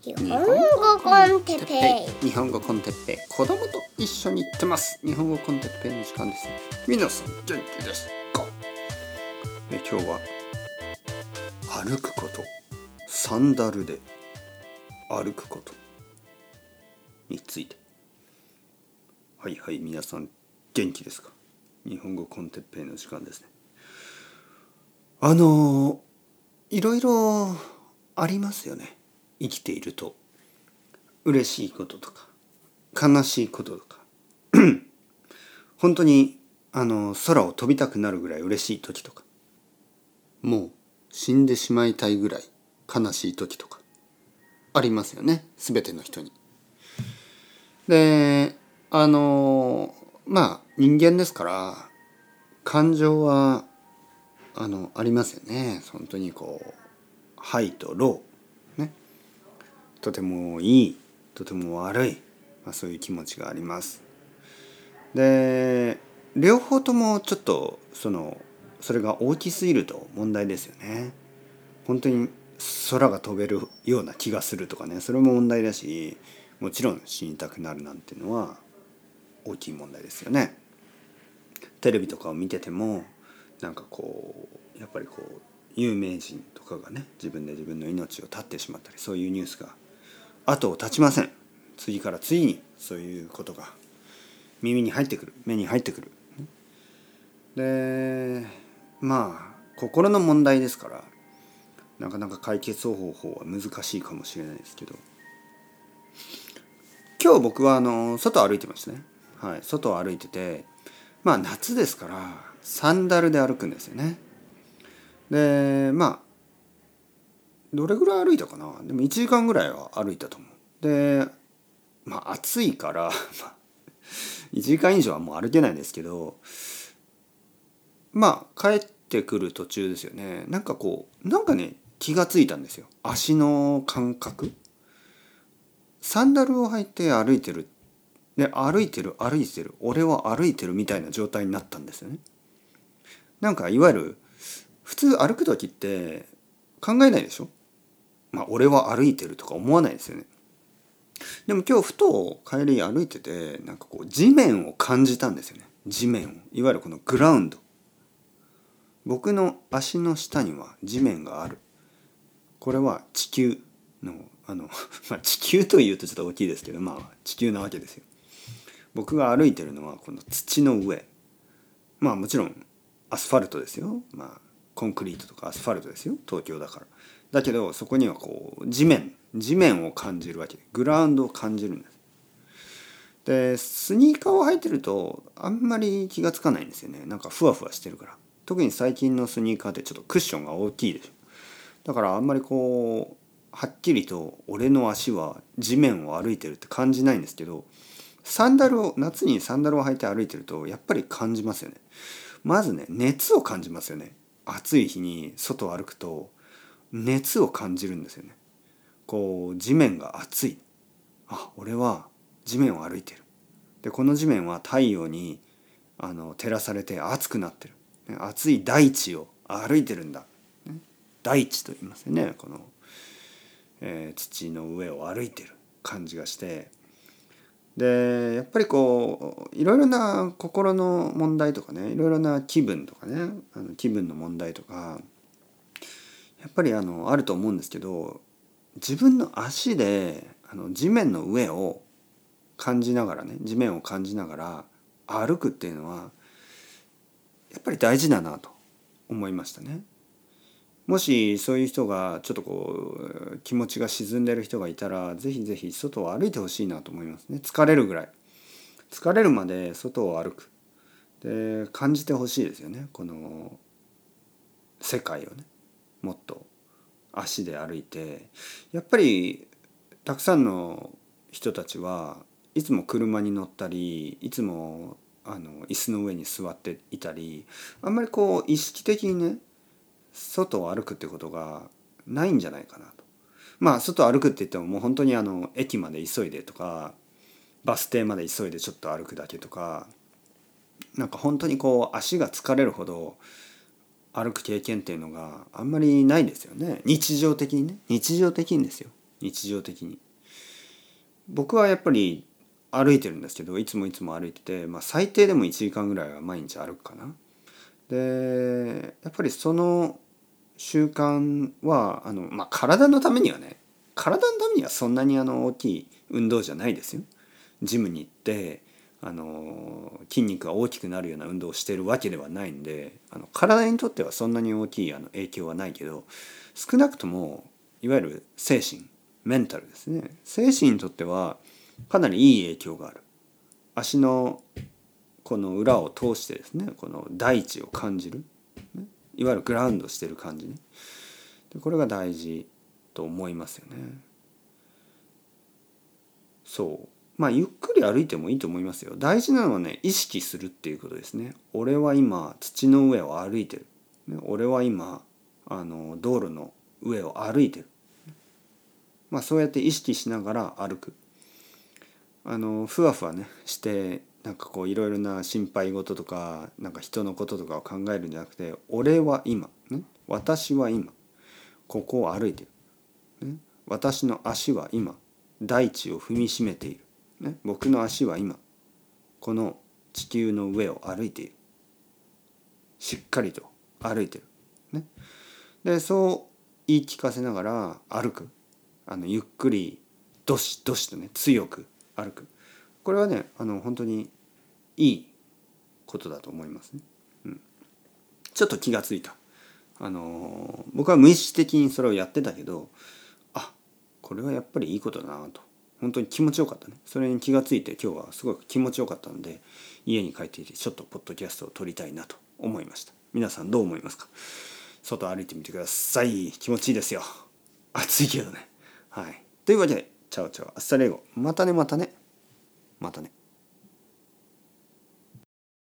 日本語コンテッペ。イ日本語コンテッペ。イ子供と一緒に行ってます。日本語コンテッペイの時間です皆さん元気ですか？え今日は歩くことサンダルで歩くことについて。はいはい皆さん元気ですか？日本語コンテッペイの時間ですね。あのいろいろありますよね生きていると。嬉しいこととか悲しいこととか。本当にあの空を飛びたくなるぐらい嬉しい時とか。もう死んでしまいたいぐらい悲しい時とか。ありますよね全ての人に。であのまあ人間ですから感情はあのありますよね。本当にこう「ハイ」と「ロー」とてもいいとても悪い、まあ、そういう気持ちがあります。で両方ともちょっとそのそれが大きすぎると問題ですよね。本当に空が飛べるような気がするとかねそれも問題だしもちろん死にたくなるなんていうのは大きい問題ですよね。テレビとかを見ててもなんかこうやっぱりこう有名人とかがね自分で自分の命を絶ってしまったりそういうニュースが後を絶ちません。次から次にそういうことが耳に入ってくる。目に入ってくる。でまあ心の問題ですからなかなか解決方法は難しいかもしれないですけど。今日僕はあの外歩いてましたね。はい。外を歩いててまあ夏ですからサンダルで歩くんですよね。でまあどれぐらい歩いたかな？でも1時間ぐらいは歩いたと思う。でまあ暑いから 1時間以上はもう歩けないんですけどまあ帰ってくる途中ですよね。なんかこうなんかね気がついたんですよ。足の感覚。サンダルを履いて歩いてる。で歩いてる歩いてる。俺は歩いてるみたいな状態になったんですよね。なんかいわゆる普通歩く時って考えないでしょ？まあ俺は歩いてるとか思わないですよね。でも今日ふと帰り歩いててなんかこう地面を感じたんですよね。地面を。いわゆるこのグラウンド。僕の足の下には地面がある。これは地球のあの、まあ、地球というとちょっと大きいですけどまあ地球なわけですよ。僕が歩いてるのはこの土の上。まあもちろんアスファルトですよ。まあコンクリートとかアスファルトですよ。東京だから。だけどそこにはこう地面地面を感じるわけ。でグラウンドを感じるんです。でスニーカーを履いてるとあんまり気が付かないんですよね。なんかふわふわしてるから。特に最近のスニーカーってちょっとクッションが大きいでしょ。だからあんまりこうはっきりと俺の足は地面を歩いてるって感じないんですけどサンダルを夏にサンダルを履いて歩いてるとやっぱり感じますよね。まずね熱を感じますよね。暑い日に外を歩くと熱を感じるんですよね。こう地面が熱い。あ俺は地面を歩いてる。でこの地面は太陽にあの照らされて熱くなってる。熱い大地を歩いてるんだ。大地と言いますよねこの、えー、土の上を歩いてる感じがしてでやっぱりこういろいろな心の問題とかねいろいろな気分とかねあの気分の問題とかやっぱりあのあると思うんですけど自分の足であの地面の上を感じながらね地面を感じながら歩くっていうのはやっぱり大事だなと思いましたね。もしそういう人がちょっとこう気持ちが沈んでる人がいたら是非是非外を歩いてほしいなと思いますね。疲れるぐらい。疲れるまで外を歩く。で感じてほしいですよね。この世界をね。もっと足で歩いて。やっぱりたくさんの人たちはいつも車に乗ったりいつもあの椅子の上に座っていたりあんまりこう意識的にね外を歩くってことがないんじゃないかなと。まあ外歩くって言ってももう本当にあの駅まで急いでとかバス停まで急いでちょっと歩くだけとかなんか本当にこう足が疲れるほど歩く経験っていうのがあんまりないですよね。日常的にね。日常的にですよ。日常的に。僕はやっぱり歩いてるんですけどいつもいつも歩いてて、まあ、最低でも1時間ぐらいは毎日歩くかな。でやっぱりその習慣はあの、まあ、体のためにはね体のためにはそんなにあの大きい運動じゃないですよ。ジムに行ってあの筋肉が大きくなるような運動をしてるわけではないんであの体にとってはそんなに大きいあの影響はないけど少なくともいわゆる精神メンタルですね。精神にとってはかなりいい影響がある。足のこの裏を通してですねこの大地を感じる。いわゆるグラウンドしてる感じね。でこれが大事と思いますよね。そう。まあゆっくり歩いてもいいと思いますよ。大事なのはね意識するっていうことですね。俺は今土の上を歩いてる、ね、俺は今あの道路の上を歩いてる。まあそうやって意識しながら歩く。あのふわふわねしてなんかこういろいろな心配事とかなんか人のこととかを考えるんじゃなくて俺は今、ね、私は今ここを歩いてる。ね、私の足は今大地を踏みしめている、ね、僕の足は今この地球の上を歩いている。しっかりと歩いてる、ね、でそう言い聞かせながら歩く。あのゆっくりどしどしとね強く歩く。これはねあの本当にいいことだと思いますね。うん、ちょっと気がついた。あの僕は無意識的にそれをやってたけどあこれはやっぱりいいことだなと。本当に気持ちよかったね。それに気がついて今日はすごく気持ちよかったので家に帰っていてちょっとポッドキャストを録りたいなと思いました。皆さんどう思いますか？外歩いてみてください。気持ちいいですよ。暑いけどね。はい。というわけで ciao ciao hasta luego。またねまたね。またね。